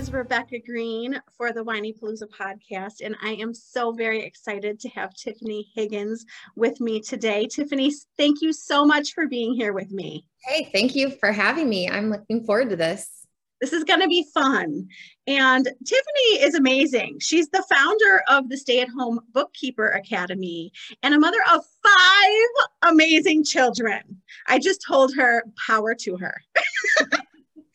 Is Rebecca Greene for the Whinypaluza podcast, and I am so very excited to have Tiffani Higgins with me today. Tiffani, thank you so much for being here with me. Hey, thank you for having me. I'm looking forward to this. This is going to be fun. And Tiffani is amazing. She's the founder of the Stay at Home Bookkeeper Academy and a mother of five amazing children. I just told her, power to her.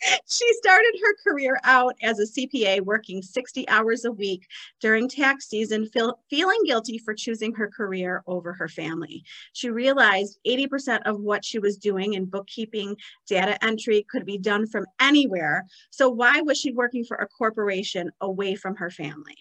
she started her career out as a CPA working 60 hours a week during tax season, feel, feeling guilty for choosing her career over her family. She realized 80% of what she was doing in bookkeeping, data entry could be done from anywhere. So, why was she working for a corporation away from her family?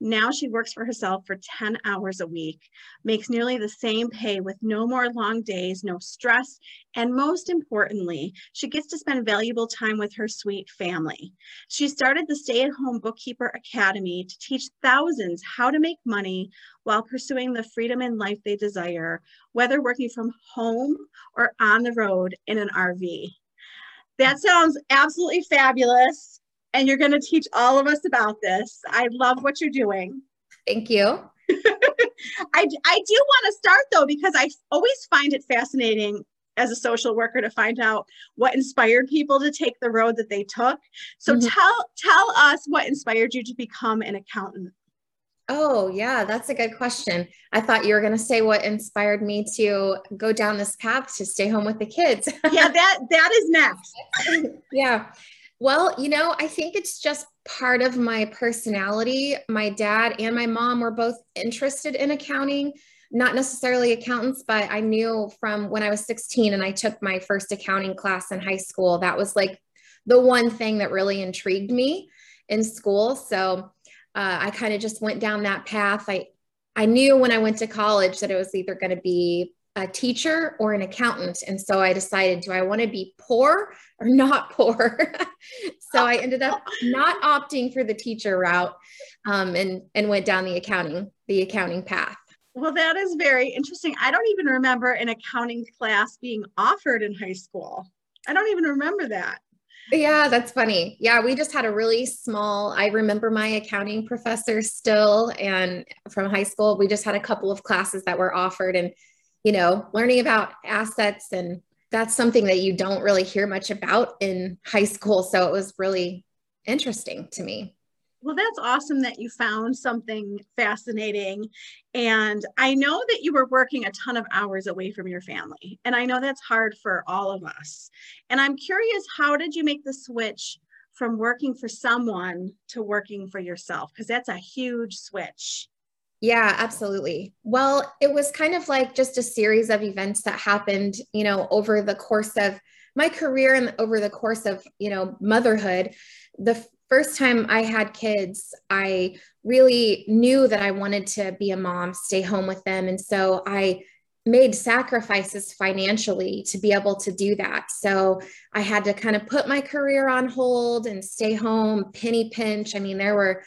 Now she works for herself for 10 hours a week, makes nearly the same pay with no more long days, no stress, and most importantly, she gets to spend valuable time with her sweet family. She started the Stay at Home Bookkeeper Academy to teach thousands how to make money while pursuing the freedom and life they desire, whether working from home or on the road in an RV. That sounds absolutely fabulous and you're going to teach all of us about this. I love what you're doing. Thank you. I, I do want to start though, because I always find it fascinating as a social worker to find out what inspired people to take the road that they took. So mm-hmm. tell tell us what inspired you to become an accountant. Oh, yeah, that's a good question. I thought you were going to say what inspired me to go down this path to stay home with the kids. yeah, that that is next. yeah. Well, you know, I think it's just part of my personality. My dad and my mom were both interested in accounting, not necessarily accountants, but I knew from when I was 16 and I took my first accounting class in high school, that was like the one thing that really intrigued me in school. So uh, I kind of just went down that path. I I knew when I went to college that it was either going to be a teacher or an accountant. And so I decided, do I want to be poor or not poor? so I ended up not opting for the teacher route um, and, and went down the accounting, the accounting path. Well, that is very interesting. I don't even remember an accounting class being offered in high school. I don't even remember that. Yeah, that's funny. Yeah, we just had a really small, I remember my accounting professor still and from high school, we just had a couple of classes that were offered and you know, learning about assets and that's something that you don't really hear much about in high school. So it was really interesting to me. Well, that's awesome that you found something fascinating. And I know that you were working a ton of hours away from your family. And I know that's hard for all of us. And I'm curious, how did you make the switch from working for someone to working for yourself? Because that's a huge switch. Yeah, absolutely. Well, it was kind of like just a series of events that happened, you know, over the course of my career and over the course of, you know, motherhood. The first time I had kids, I really knew that I wanted to be a mom, stay home with them. And so I made sacrifices financially to be able to do that. So I had to kind of put my career on hold and stay home, penny pinch. I mean, there were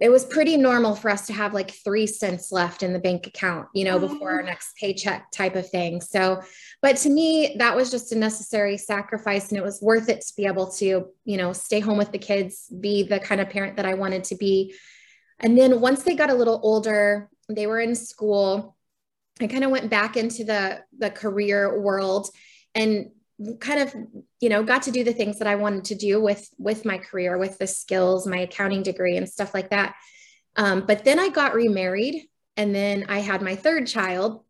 it was pretty normal for us to have like three cents left in the bank account, you know, before our mm. next paycheck type of thing. So, but to me, that was just a necessary sacrifice and it was worth it to be able to, you know, stay home with the kids, be the kind of parent that I wanted to be. And then once they got a little older, they were in school. I kind of went back into the the career world and kind of you know got to do the things that i wanted to do with with my career with the skills my accounting degree and stuff like that. Um, but then i got remarried and then i had my third child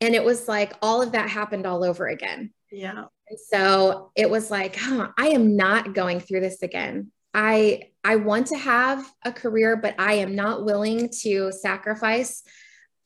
and it was like all of that happened all over again. Yeah. And so it was like huh, i am not going through this again. I i want to have a career but i am not willing to sacrifice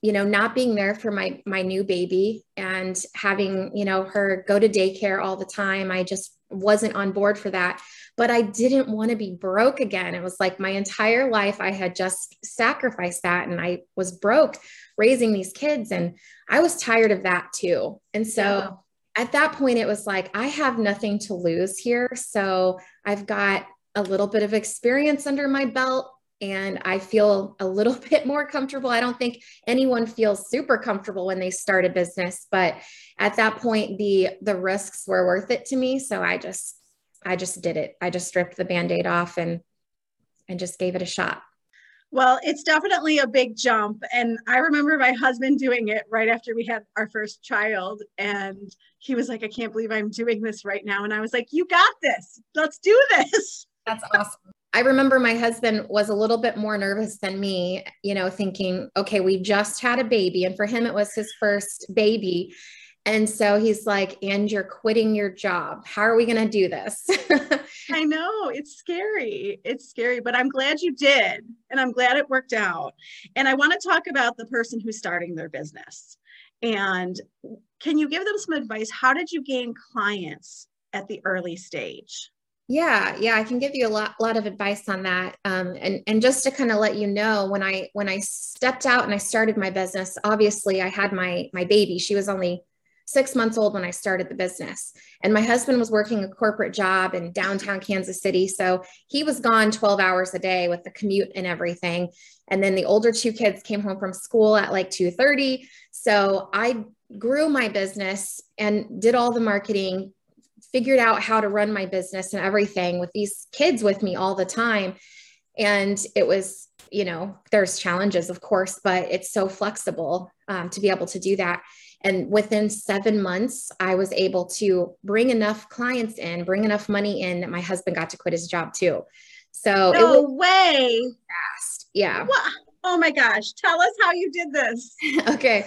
you know not being there for my my new baby and having you know her go to daycare all the time. I just wasn't on board for that but i didn't want to be broke again. It was like my entire life i had just sacrificed that and i was broke raising these kids and i was tired of that too. And so yeah. at that point it was like i have nothing to lose here. So i've got a little bit of experience under my belt and I feel a little bit more comfortable. I don't think anyone feels super comfortable when they start a business, but at that point the the risks were worth it to me, so I just I just did it. I just stripped the band-aid off and and just gave it a shot. Well, it's definitely a big jump. And I remember my husband doing it right after we had our first child. And he was like, I can't believe I'm doing this right now. And I was like, You got this. Let's do this. That's awesome. I remember my husband was a little bit more nervous than me, you know, thinking, okay, we just had a baby. And for him, it was his first baby. And so he's like, and you're quitting your job. How are we going to do this? I know it's scary. It's scary, but I'm glad you did. And I'm glad it worked out. And I want to talk about the person who's starting their business. And can you give them some advice? How did you gain clients at the early stage? Yeah, yeah, I can give you a lot, lot of advice on that. Um, and and just to kind of let you know, when I when I stepped out and I started my business, obviously I had my my baby. She was only six months old when I started the business, and my husband was working a corporate job in downtown Kansas City, so he was gone twelve hours a day with the commute and everything. And then the older two kids came home from school at like two thirty. So I grew my business and did all the marketing figured out how to run my business and everything with these kids with me all the time. And it was, you know, there's challenges, of course, but it's so flexible um, to be able to do that. And within seven months, I was able to bring enough clients in, bring enough money in that my husband got to quit his job too. So no it was way fast. Yeah. What? Oh my gosh. Tell us how you did this. okay.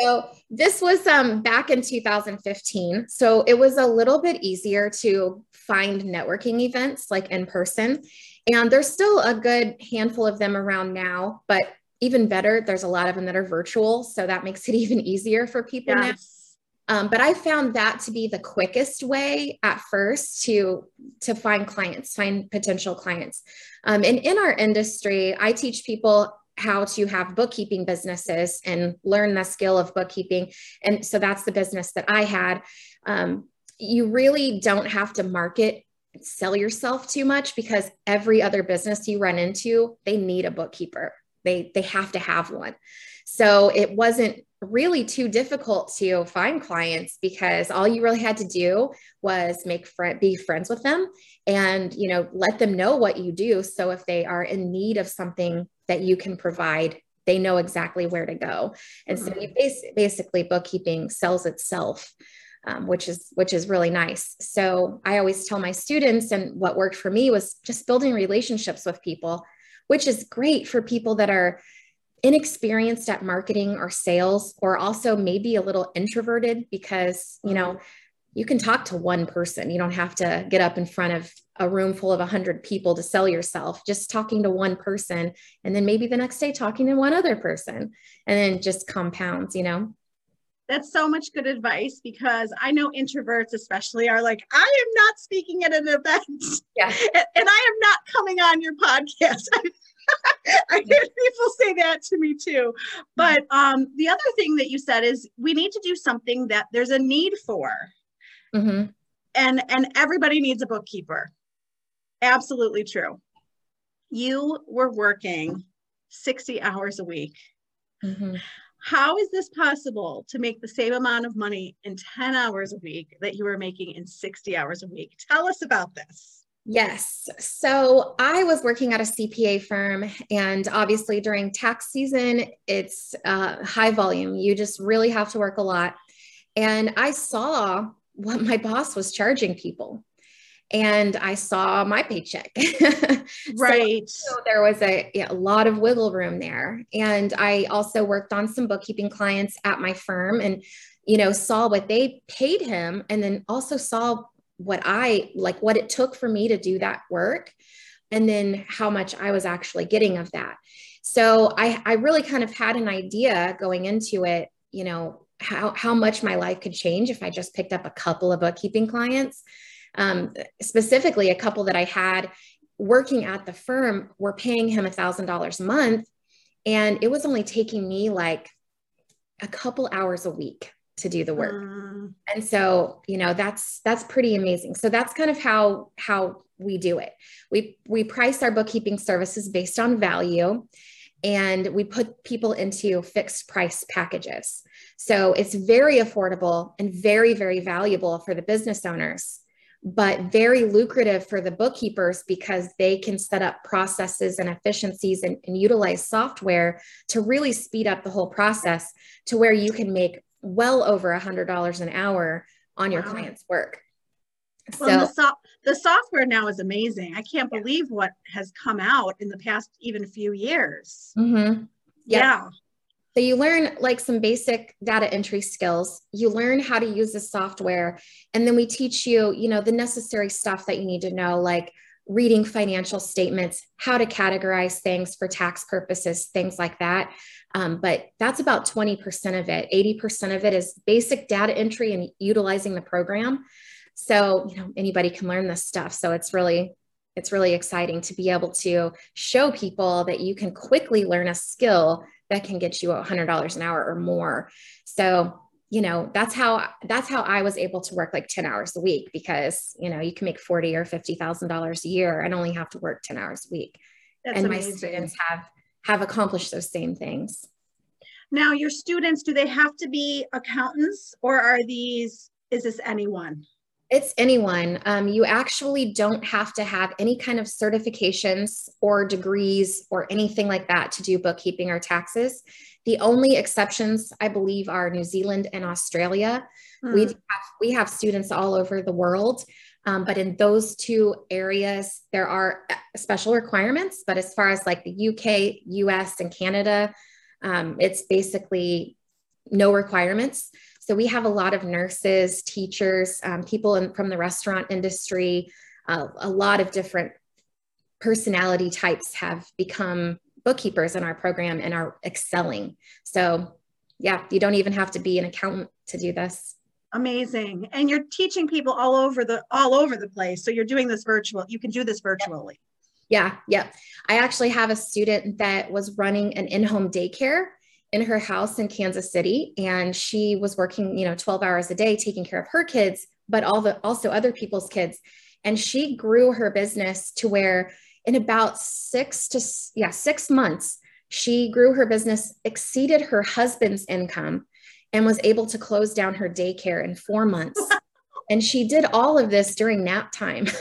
So this was um, back in 2015. So it was a little bit easier to find networking events like in person. And there's still a good handful of them around now, but even better, there's a lot of them that are virtual. So that makes it even easier for people yes. now. Um, but I found that to be the quickest way at first to to find clients, find potential clients. Um, and in our industry, I teach people how to have bookkeeping businesses and learn the skill of bookkeeping. And so that's the business that I had. Um, you really don't have to market sell yourself too much because every other business you run into they need a bookkeeper they they have to have one so it wasn't really too difficult to find clients because all you really had to do was make friend be friends with them and you know let them know what you do so if they are in need of something that you can provide they know exactly where to go. And so you bas- basically bookkeeping sells itself um, which is which is really nice. So i always tell my students and what worked for me was just building relationships with people which is great for people that are inexperienced at marketing or sales or also maybe a little introverted because you know you can talk to one person. You don't have to get up in front of a room full of 100 people to sell yourself just talking to one person and then maybe the next day talking to one other person and then just compounds you know that's so much good advice because I know introverts, especially, are like, I am not speaking at an event. Yeah. And, and I am not coming on your podcast. I hear people say that to me too. But um, the other thing that you said is we need to do something that there's a need for. Mm-hmm. And and everybody needs a bookkeeper. Absolutely true. you were working 60 hours a week. Mhm. How is this possible to make the same amount of money in 10 hours a week that you were making in 60 hours a week? Tell us about this. Yes. So I was working at a CPA firm, and obviously during tax season, it's uh, high volume. You just really have to work a lot. And I saw what my boss was charging people, and I saw my paycheck. Right. so there was a, a lot of wiggle room there. And I also worked on some bookkeeping clients at my firm and, you know, saw what they paid him and then also saw what I like, what it took for me to do that work and then how much I was actually getting of that. So I, I really kind of had an idea going into it, you know, how, how much my life could change if I just picked up a couple of bookkeeping clients. Um, specifically, a couple that I had working at the firm were paying him a thousand dollars a month and it was only taking me like a couple hours a week to do the work. Mm, and so you know that's that's pretty amazing. So that's kind of how how we do it. We we price our bookkeeping services based on value and we put people into fixed price packages. So it's very affordable and very very valuable for the business owners but very lucrative for the bookkeepers because they can set up processes and efficiencies and, and utilize software to really speed up the whole process to where you can make well over a hundred dollars an hour on your Wow. client's work. Well, so the, so- the software now is amazing. I can't believe what has come out in the past even few years. Mhm. Yeah. Yeah. So you learn like some basic data entry skills. You learn how to use the software, and then we teach you, you know, the necessary stuff that you need to know, like reading financial statements, how to categorize things for tax purposes, things like that. Um, but that's about 20% of it. 80% of it is basic data entry and utilizing the program. So, you know, anybody can learn this stuff. So it's really, it's really exciting to be able to show people that you can quickly learn a skill that can get you a $100 an hour or more. So, you know, that's how that's how I was able to work like 10 hours a week because, you know, you can make 40 or $50,000 a year and only have to work 10 hours a week. That's and amazing. my students have have accomplished those same things. Now, your students, do they have to be accountants or are these, is this anyone? It's anyone. Um, you actually don't have to have any kind of certifications or degrees or anything like that to do bookkeeping or taxes. The only exceptions, I believe, are New Zealand and Australia. We Hmm. have we have students all over the world, um, but in those two areas, there are uh, special requirements. But as far as like the UK, US, and Canada, um, it's basically no requirements. So we have a lot of nurses, teachers, um, people in, from the restaurant industry, uh, a lot of different personality types have become bookkeepers in our program and are excelling. So yeah, you don't even have to be an accountant to do this. Amazing. And you're teaching people all over the, all over the place. So you're doing this virtual, you can do this virtually. Yeah, yeah. I actually have a student that was running an in-home daycare in her house in Kansas City, and she was working, you know, 12 hours a day taking care of her kids, but all the also other people's kids. And she grew her business to where in about six to yeah, six months, she grew her business, exceeded her husband's income, and was able to close down her daycare in four months. and she did all of this during nap time.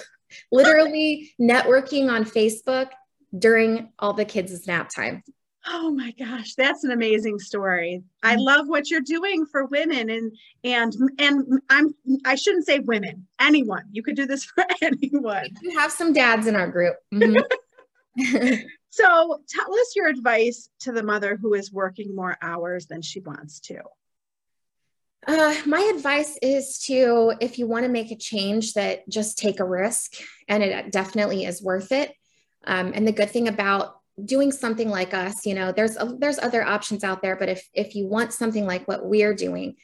literally networking on Facebook during all the kids' nap time. Oh my gosh, that's an amazing story. I Mm-hmm. love what you're doing for women and and and I'm I shouldn't say women, anyone. You could do this for anyone. We have some dads in our group. Mhm. So tell us your advice to the mother who is working more hours than she wants to. Uh, my advice is to, if you want to make a change, that just take a risk, and it definitely is worth it. Um, and the good thing about doing something like us, you know, there's a, there's other options out there, but if if you want something like what we're doing,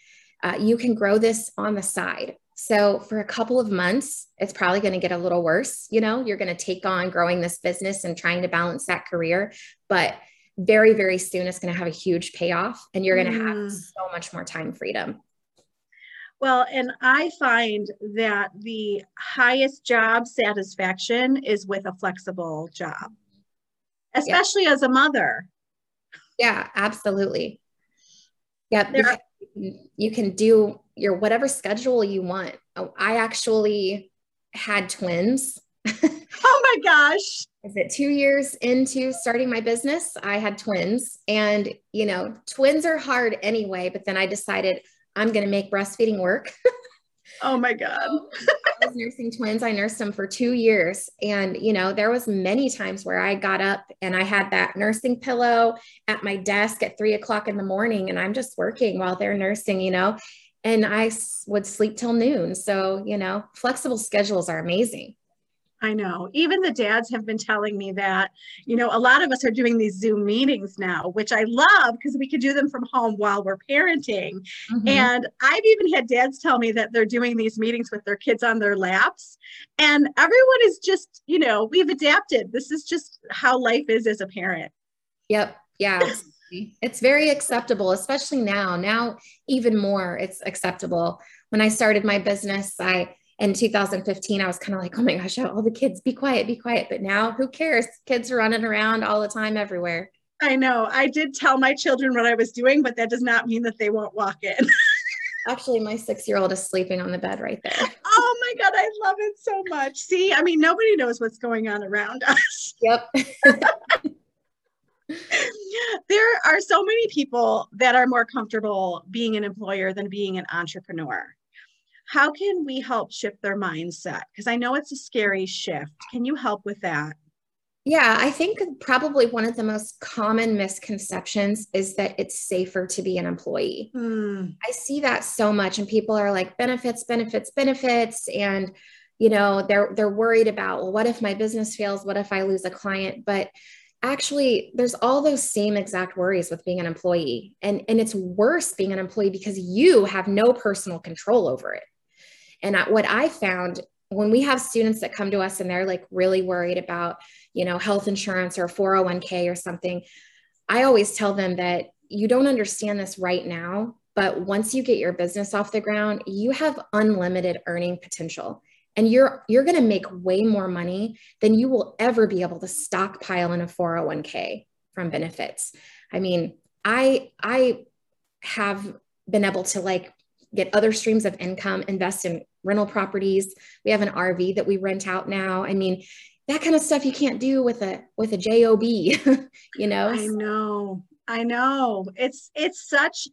uh, you can grow this on the side. So for a couple of months, it's probably going to get a little worse. You know, you're going to take on growing this business and trying to balance that career, but very very soon it's going to have a huge payoff, and you're going to have Mm. so much more time freedom. Well, and I find that the highest job satisfaction is with a flexible job. Especially yeah. as a mother. Yeah, absolutely. Yeah, there, you can do your whatever schedule you want. Oh, I actually had twins. oh my gosh. Is it two years into starting my business? I had twins, and you know, twins are hard anyway. But then I decided I'm going to make breastfeeding work. oh my God. Um, I was nursing twins. I nursed them for two years. And, you know, there was many times where I got up and I had that nursing pillow at my desk at three o'clock in the morning and I'm just working while they're nursing, you know, and I would sleep till noon. So, you know, flexible schedules are amazing. I know. Even the dads have been telling me that, you know, a lot of us are doing these Zoom meetings now, which I love because we can do them from home while we're parenting. Mm-hmm. And I've even had dads tell me that they're doing these meetings with their kids on their laps. And everyone is just, you know, we've adapted. This is just how life is as a parent. Yep. Yeah. it's very acceptable, especially now. Now, even more, it's acceptable. When I started my business, I in 2015, I was kind of like, oh my gosh, all the kids, be quiet, be quiet. But now who cares? Kids are running around all the time everywhere. I know. I did tell my children what I was doing, but that does not mean that they won't walk in. Actually, my six year old is sleeping on the bed right there. Oh my God, I love it so much. See, I mean, nobody knows what's going on around us. Yep. there are so many people that are more comfortable being an employer than being an entrepreneur how can we help shift their mindset? Because I know it's a scary shift. Can you help with that? Yeah, I think probably one of the most common misconceptions is that it's safer to be an employee. Mm. I see that so much, and people are like benefits, benefits, benefits, and you know they're they're worried about well, what if my business fails? What if I lose a client? But actually, there's all those same exact worries with being an employee, and and it's worse being an employee because you have no personal control over it. And what I found when we have students that come to us and they're like really worried about, you know, health insurance or 401k or something, I always tell them that you don't understand this right now, but once you get your business off the ground, you have unlimited earning potential and you're you're going to make way more money than you will ever be able to stockpile in a 401k from benefits. I mean, I I have been able to like get other streams of income, invest in rental properties. We have an RV that we rent out now. I mean, that kind of stuff you can't do with a with a job you know i know i know it's it's such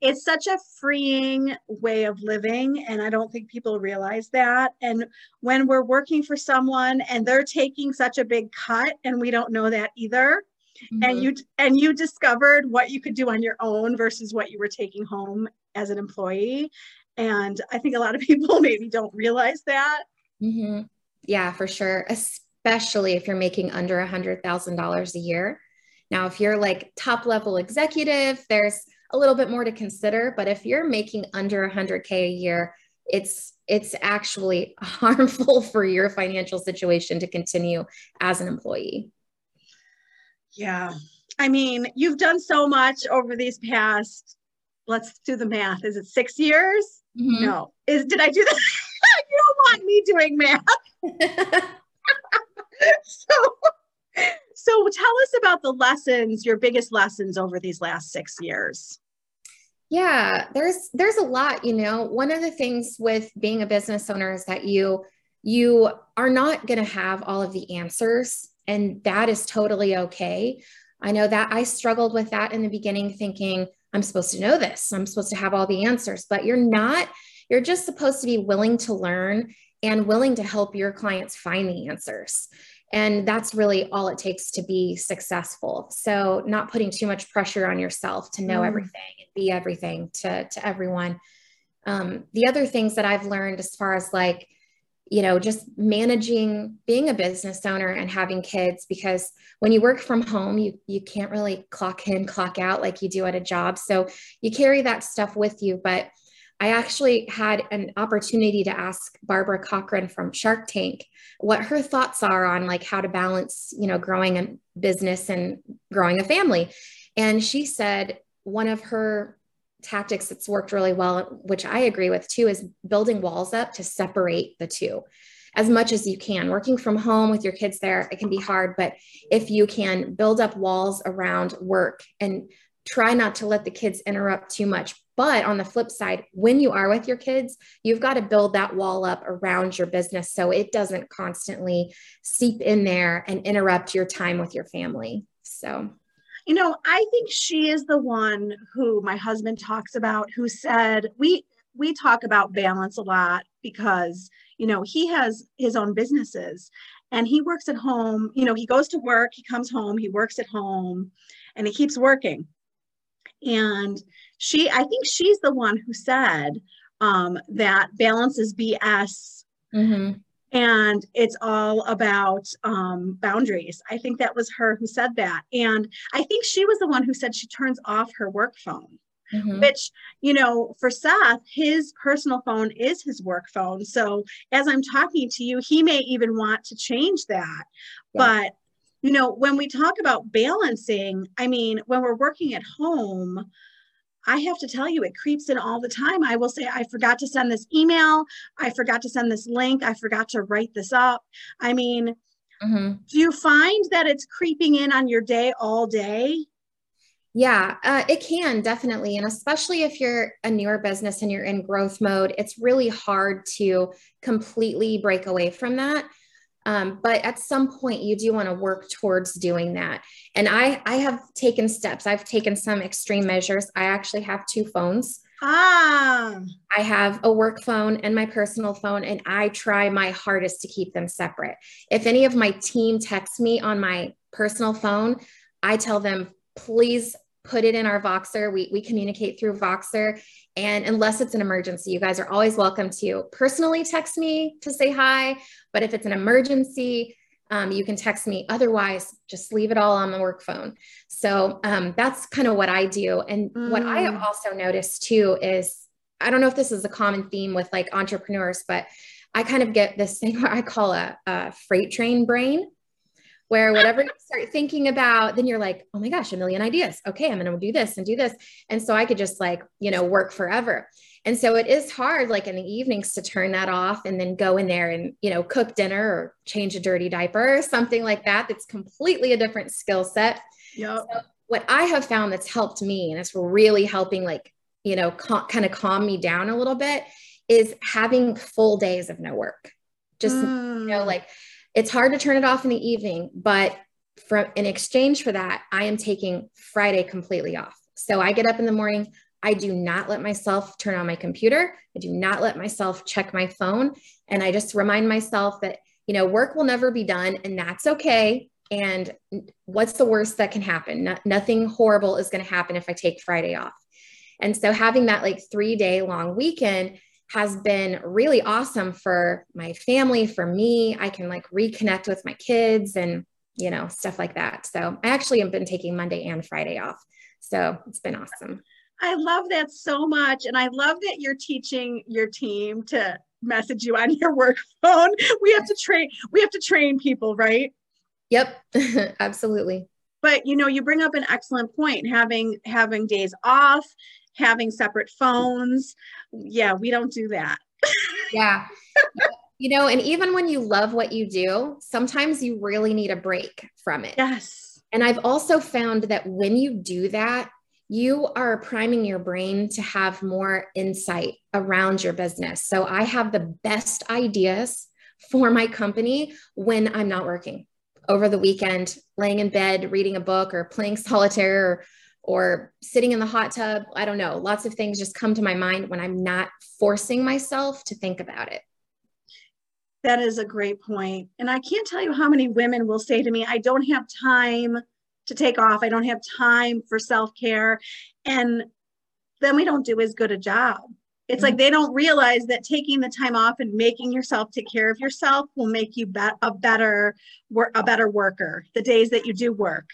it's such a freeing way of living and i don't think people realize that and when we're working for someone and they're taking such a big cut and we don't know that either mm-hmm. and you and you discovered what you could do on your own versus what you were taking home as an employee and I think a lot of people maybe don't realize that. Mm-hmm. Yeah, for sure. Especially if you're making under a $100,000 a year. Now, if you're like top level executive, there's a little bit more to consider. But if you're making under a 100K a year, it's it's actually harmful for your financial situation to continue as an employee. Yeah. I mean, you've done so much over these past, let's do the math. Is it six years? Mm-hmm. No. Is did I do that? you don't want me doing math. so so tell us about the lessons, your biggest lessons over these last 6 years. Yeah, there's there's a lot, you know. One of the things with being a business owner is that you you are not going to have all of the answers and that is totally okay. I know that I struggled with that in the beginning thinking I'm supposed to know this. I'm supposed to have all the answers, but you're not. You're just supposed to be willing to learn and willing to help your clients find the answers. And that's really all it takes to be successful. So, not putting too much pressure on yourself to know mm. everything and be everything to, to everyone. Um, the other things that I've learned as far as like you know just managing being a business owner and having kids because when you work from home you you can't really clock in clock out like you do at a job so you carry that stuff with you but I actually had an opportunity to ask Barbara Corcoran from Shark Tank what her thoughts are on like how to balance, you know, growing a business and growing a family. And she said one of her tactics that's worked really well, which I agree with too, is building walls up to separate the two. as much as you can. Working from home with your kids there, it can be hard, but if you can build up walls around work and try not to let the kids interrupt too much. But on the flip side, when you are with your kids, you've got to build that wall up around your business so it doesn't constantly seep in there and interrupt your time with your family. So, you know, I think she is the one who my husband talks about who said, we we talk about balance a lot because, you know, he has his own businesses and he works at home, you know, he goes to work, he comes home, he works at home and he keeps working and she, I think she's the one who said um, that balance is BS. Mm-hmm. And it's all about um, boundaries. I think that was her who said that. And I think she was the one who said she turns off her work phone. Mm-hmm. which you know for seth his personal phone is his work phone so as i'm talking to you he may even want to change that yeah. but you know, when we talk about balancing, I mean, when we're working at home, I have to tell you, it creeps in all the time. I will say, I forgot to send this email. I forgot to send this link. I forgot to write this up. I mean, mm-hmm. do you find that it's creeping in on your day all day? Yeah, uh, it can definitely. And especially if you're a newer business and you're in growth mode, it's really hard to completely break away from that. Um, but at some point you do want to work towards doing that. And I, I have taken steps. I've taken some extreme measures. I actually have two phones. Ah. I have a work phone and my personal phone, and I try my hardest to keep them separate. If any of my team texts me on my personal phone, I tell them, please put it in our Voxer. We, we communicate through Voxer. And unless it's an emergency, you guys are always welcome to personally text me to say hi. But if it's an emergency, um, you can text me. Otherwise, just leave it all on the work phone. So um, that's kind of what I do. And mm. what I have mm. also noticed too is I don't know if this is a common theme with like entrepreneurs, but I kind of get this thing where I call a, a freight train brain where whatever you start thinking about, then you're like, oh my gosh, a million ideas. Okay, I'm going to do this and do this. And so I could just like, you know, work forever. And so it is hard, like in the evenings, to turn that off and then go in there and, you know, cook dinner or change a dirty diaper or something like that. That's completely a different skill set. Yeah. So what I have found that's helped me, and it's really helping, like, you know, kind of calm me down a little bit, is having full days of no work. Just, mm. you know, mm. like, it's hard to turn it off in the evening, but from in exchange for that, I am taking Friday completely off. So I get up in the morning. I do not let myself turn on my computer. I do not let myself check my phone. And I just remind myself that, you know, work will never be done and that's okay. And what's the worst that can happen? No, nothing horrible is going to happen if I take Friday off. And so having that like three day long weekend has been really awesome for my family, for me. I can like reconnect with my kids and, you know, stuff like that. So I actually have been taking Monday and Friday off. So it's been awesome. I love that so much. And I love that you're teaching your team to message you on your work phone. We have to train, we have to train people, right? Yep, absolutely. But you know, you bring up an excellent point, having having days off, having separate phones. Yeah, we don't do that. yeah. You know, and even when you love what you do, sometimes you really need a break from it. Yes. And I've also found that when you do that, you are priming your brain to have more insight around your business. So I have the best ideas for my company when I'm not working over the weekend, laying in bed, reading a book or playing solitaire or or sitting in the hot tub. I don't know. Lots of things just come to my mind when I'm not forcing myself to think about it. That is a great point. And I can't tell you how many women will say to me, I don't have time to take off. I don't have time for self care. And then we don't do as good a job. It's mm-hmm. like they don't realize that taking the time off and making yourself take care of yourself will make you be- a better a better worker the days that you do work.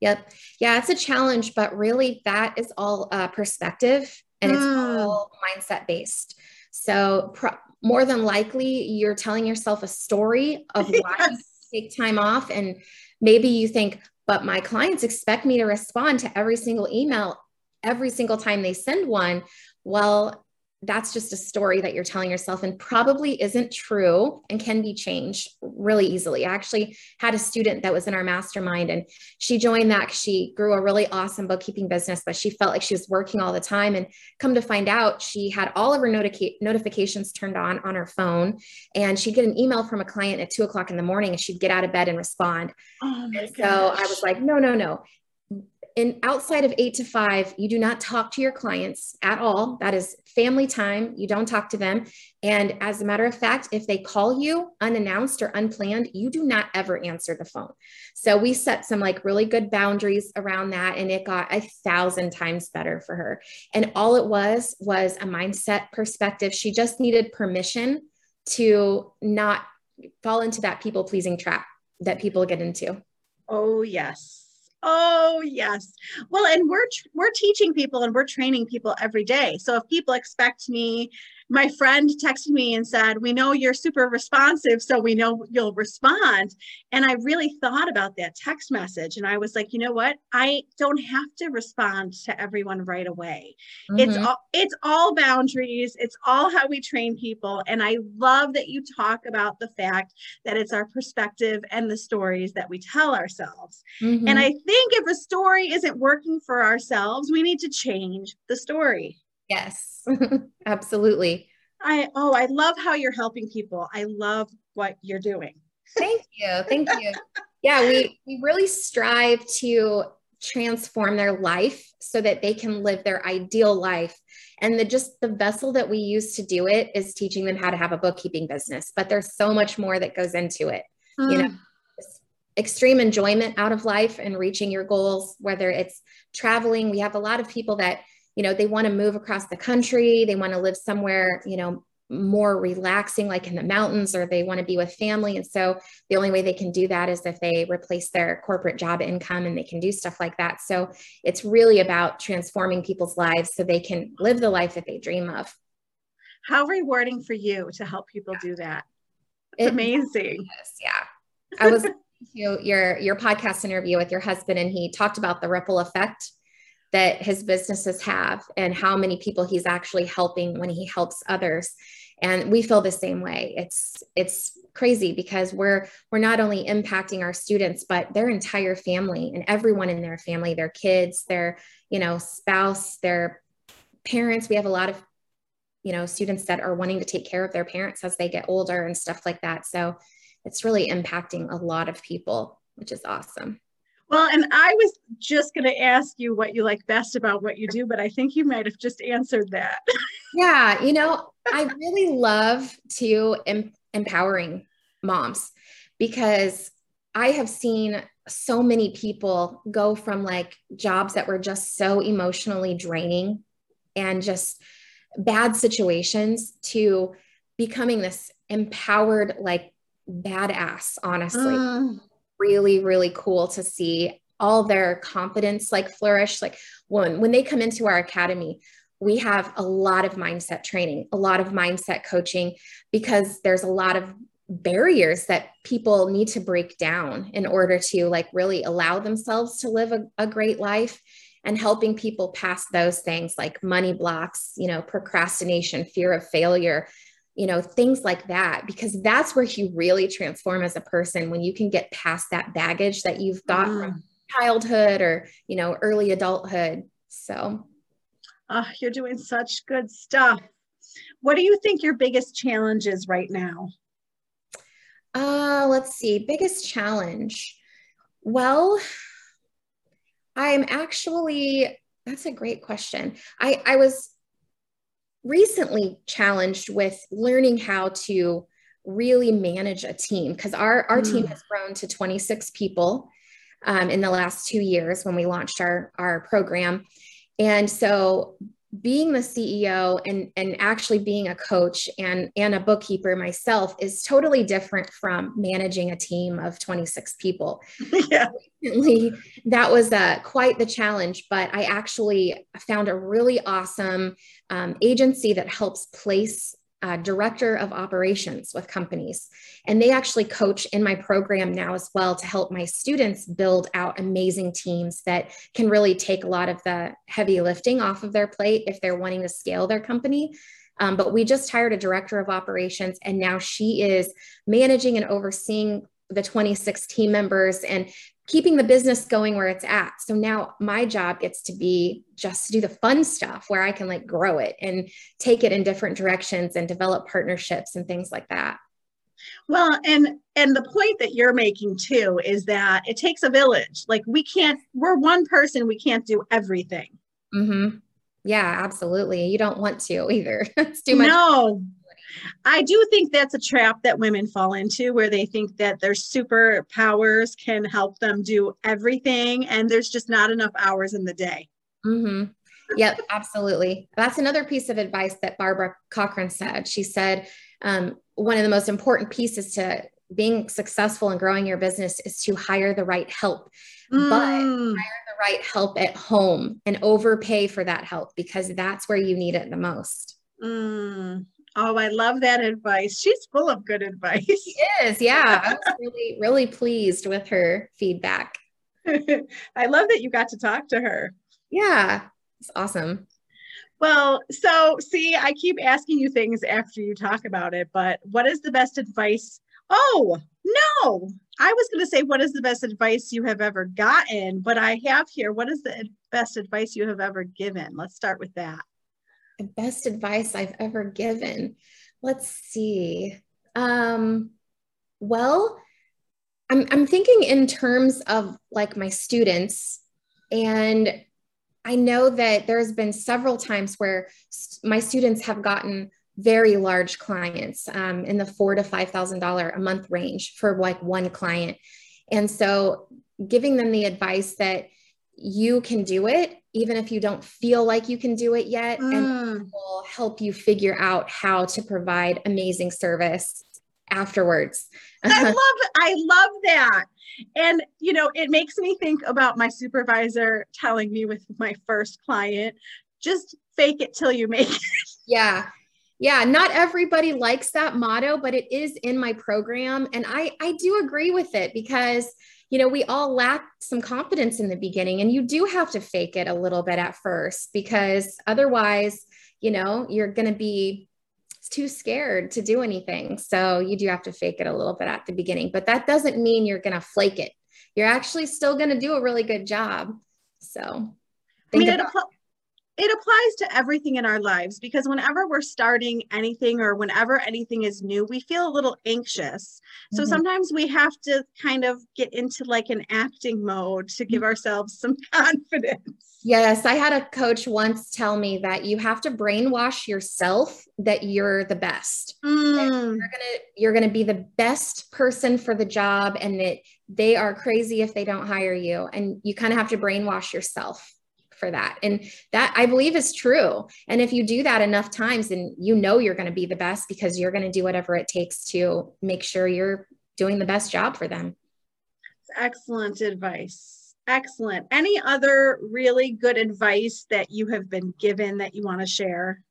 Yep. Yeah, it's a challenge, but really that is all uh, perspective and mm. it's all mindset based. So, pro- more than likely, you're telling yourself a story of why yes. you take time off. And maybe you think, but my clients expect me to respond to every single email every single time they send one. Well, that's just a story that you're telling yourself and probably isn't true and can be changed really easily. I actually had a student that was in our mastermind and she joined that she grew a really awesome bookkeeping business, but she felt like she was working all the time. And come to find out, she had all of her notica- notifications turned on on her phone. And she'd get an email from a client at two o'clock in the morning and she'd get out of bed and respond. Oh and so I was like, no, no, no in outside of eight to five, you do not talk to your clients at all. That is family time. You don't talk to them. And as a matter of fact, if they call you unannounced or unplanned, you do not ever answer the phone. So we set some like really good boundaries around that. And it got a thousand times better for her. And all it was was a mindset perspective. She just needed permission to not fall into that people pleasing trap that people get into. Oh, yes. Oh yes. Well, and we're we're teaching people and we're training people every day. So if people expect me my friend texted me and said, We know you're super responsive, so we know you'll respond. And I really thought about that text message. And I was like, you know what? I don't have to respond to everyone right away. Mm-hmm. It's all it's all boundaries, it's all how we train people. And I love that you talk about the fact that it's our perspective and the stories that we tell ourselves. Mm-hmm. And I think if a story isn't working for ourselves, we need to change the story. Yes, absolutely. I oh, I love how you're helping people. I love what you're doing. Thank you. Thank you. yeah, we we really strive to transform their life so that they can live their ideal life. And the just the vessel that we use to do it is teaching them how to have a bookkeeping business. But there's so much more that goes into it. Mm. You know, extreme enjoyment out of life and reaching your goals, whether it's traveling. We have a lot of people that you know, they want to move across the country, they want to live somewhere, you know, more relaxing, like in the mountains, or they want to be with family. And so the only way they can do that is if they replace their corporate job income and they can do stuff like that. So it's really about transforming people's lives so they can live the life that they dream of. How rewarding for you to help people do that. It's it, amazing. yeah. I was your your podcast interview with your husband and he talked about the ripple effect that his businesses have and how many people he's actually helping when he helps others. And we feel the same way. It's it's crazy because we're we're not only impacting our students but their entire family and everyone in their family their kids their you know spouse their parents. We have a lot of you know students that are wanting to take care of their parents as they get older and stuff like that. So it's really impacting a lot of people which is awesome well, and I was just going to ask you what you like best about what you do, but I think you might have just answered that. yeah, you know, I really love to em- empowering moms because I have seen so many people go from like jobs that were just so emotionally draining and just bad situations to becoming this empowered like badass honestly mm really, really cool to see all their confidence like flourish. Like when, when they come into our academy, we have a lot of mindset training, a lot of mindset coaching, because there's a lot of barriers that people need to break down in order to like really allow themselves to live a, a great life and helping people pass those things like money blocks, you know, procrastination, fear of failure, you know, things like that, because that's where you really transform as a person when you can get past that baggage that you've got mm. from childhood or, you know, early adulthood. So, oh, you're doing such good stuff. What do you think your biggest challenge is right now? Uh, let's see, biggest challenge. Well, I'm actually, that's a great question. I, I was recently challenged with learning how to really manage a team because our, our mm. team has grown to 26 people um, in the last two years when we launched our, our program. And so being the CEO and, and actually being a coach and, and a bookkeeper myself is totally different from managing a team of 26 people. Yeah. Recently, that was uh, quite the challenge, but I actually found a really awesome um, agency that helps place uh, director of operations with companies. And they actually coach in my program now as well to help my students build out amazing teams that can really take a lot of the heavy lifting off of their plate if they're wanting to scale their company. Um, but we just hired a director of operations, and now she is managing and overseeing the 26 team members and keeping the business going where it's at. So now my job gets to be just to do the fun stuff where I can like grow it and take it in different directions and develop partnerships and things like that. Well, and and the point that you're making too is that it takes a village. Like we can't we're one person, we can't do everything. Mhm. Yeah, absolutely. You don't want to either. it's too much. No, I do think that's a trap that women fall into where they think that their superpowers can help them do everything and there's just not enough hours in the day. Mm-hmm. Yep, absolutely. That's another piece of advice that Barbara Corcoran said. She said um, one of the most important pieces to being successful and growing your business is to hire the right help. Mm. But hire the right help at home and overpay for that help because that's where you need it the most. Mm. Oh, I love that advice. She's full of good advice. She is. Yeah. I was really, really pleased with her feedback. I love that you got to talk to her. Yeah. It's awesome. Well, so see, I keep asking you things after you talk about it, but what is the best advice? Oh, no. I was going to say, what is the best advice you have ever gotten? But I have here, what is the best advice you have ever given? Let's start with that the best advice I've ever given. Let's see. Um, well, I'm, I'm thinking in terms of like my students, and I know that there's been several times where my students have gotten very large clients um, in the four to five thousand dollar a month range for like one client, and so giving them the advice that you can do it even if you don't feel like you can do it yet mm. and will help you figure out how to provide amazing service afterwards. I love i love that. And you know it makes me think about my supervisor telling me with my first client just fake it till you make it. Yeah. Yeah not everybody likes that motto but it is in my program and i i do agree with it because you know, we all lack some confidence in the beginning, and you do have to fake it a little bit at first because otherwise, you know, you're going to be too scared to do anything. So you do have to fake it a little bit at the beginning, but that doesn't mean you're going to flake it. You're actually still going to do a really good job. So, I mean, it, it applies to everything in our lives because whenever we're starting anything or whenever anything is new, we feel a little anxious. So mm-hmm. sometimes we have to kind of get into like an acting mode to give mm-hmm. ourselves some confidence. Yes, I had a coach once tell me that you have to brainwash yourself that you're the best. Mm. You're going to you're going to be the best person for the job and that they are crazy if they don't hire you and you kind of have to brainwash yourself for that. And that I believe is true. And if you do that enough times, then you know you're going to be the best because you're going to do whatever it takes to make sure you're doing the best job for them. Excellent advice. Excellent. Any other really good advice that you have been given that you want to share?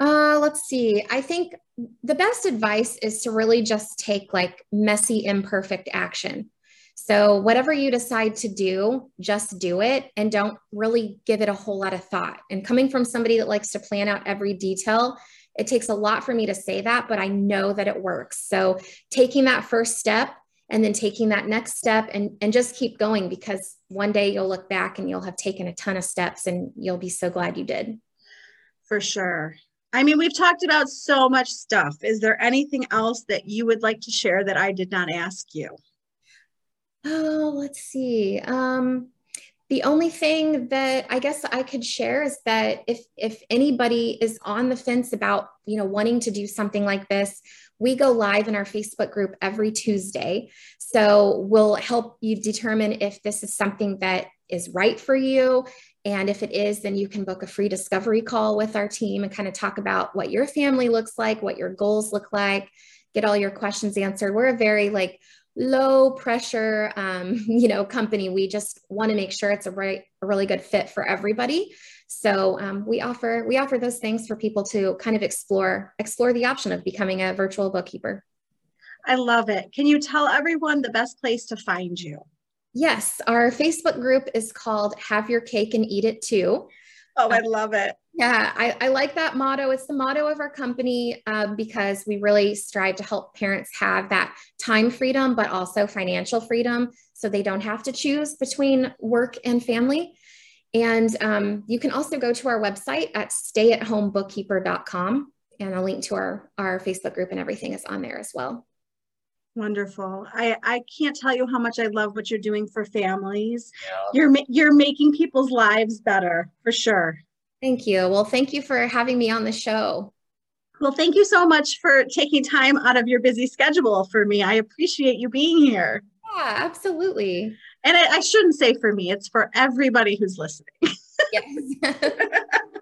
Uh, let's see. I think the best advice is to really just take like messy, imperfect action. So, whatever you decide to do, just do it and don't really give it a whole lot of thought. And coming from somebody that likes to plan out every detail, it takes a lot for me to say that, but I know that it works. So, taking that first step and then taking that next step and, and just keep going because one day you'll look back and you'll have taken a ton of steps and you'll be so glad you did. For sure. I mean, we've talked about so much stuff. Is there anything else that you would like to share that I did not ask you? Oh, let's see. Um, the only thing that I guess I could share is that if if anybody is on the fence about you know wanting to do something like this, we go live in our Facebook group every Tuesday. So we'll help you determine if this is something that is right for you. And if it is, then you can book a free discovery call with our team and kind of talk about what your family looks like, what your goals look like, get all your questions answered. We're a very like low pressure um, you know company. We just want to make sure it's a right a really good fit for everybody. So um, we offer we offer those things for people to kind of explore explore the option of becoming a virtual bookkeeper. I love it. Can you tell everyone the best place to find you? Yes our facebook group is called have your cake and eat it too Oh, I love it. Yeah, I, I, like that motto. It's the motto of our company um, because we really strive to help parents have that time freedom, but also financial freedom so they don't have to choose between work and family. And um, you can also go to our website at stayatHomeBookkeeper.com and a link to our, our Facebook group and everything is on there as well. Wonderful. I, I can't tell you how much I love what you're doing for families. Yeah. You're you're making people's lives better for sure. Thank you. Well, thank you for having me on the show. Well, thank you so much for taking time out of your busy schedule for me. I appreciate you being here. Yeah, absolutely. And I, I shouldn't say for me, it's for everybody who's listening. Yes.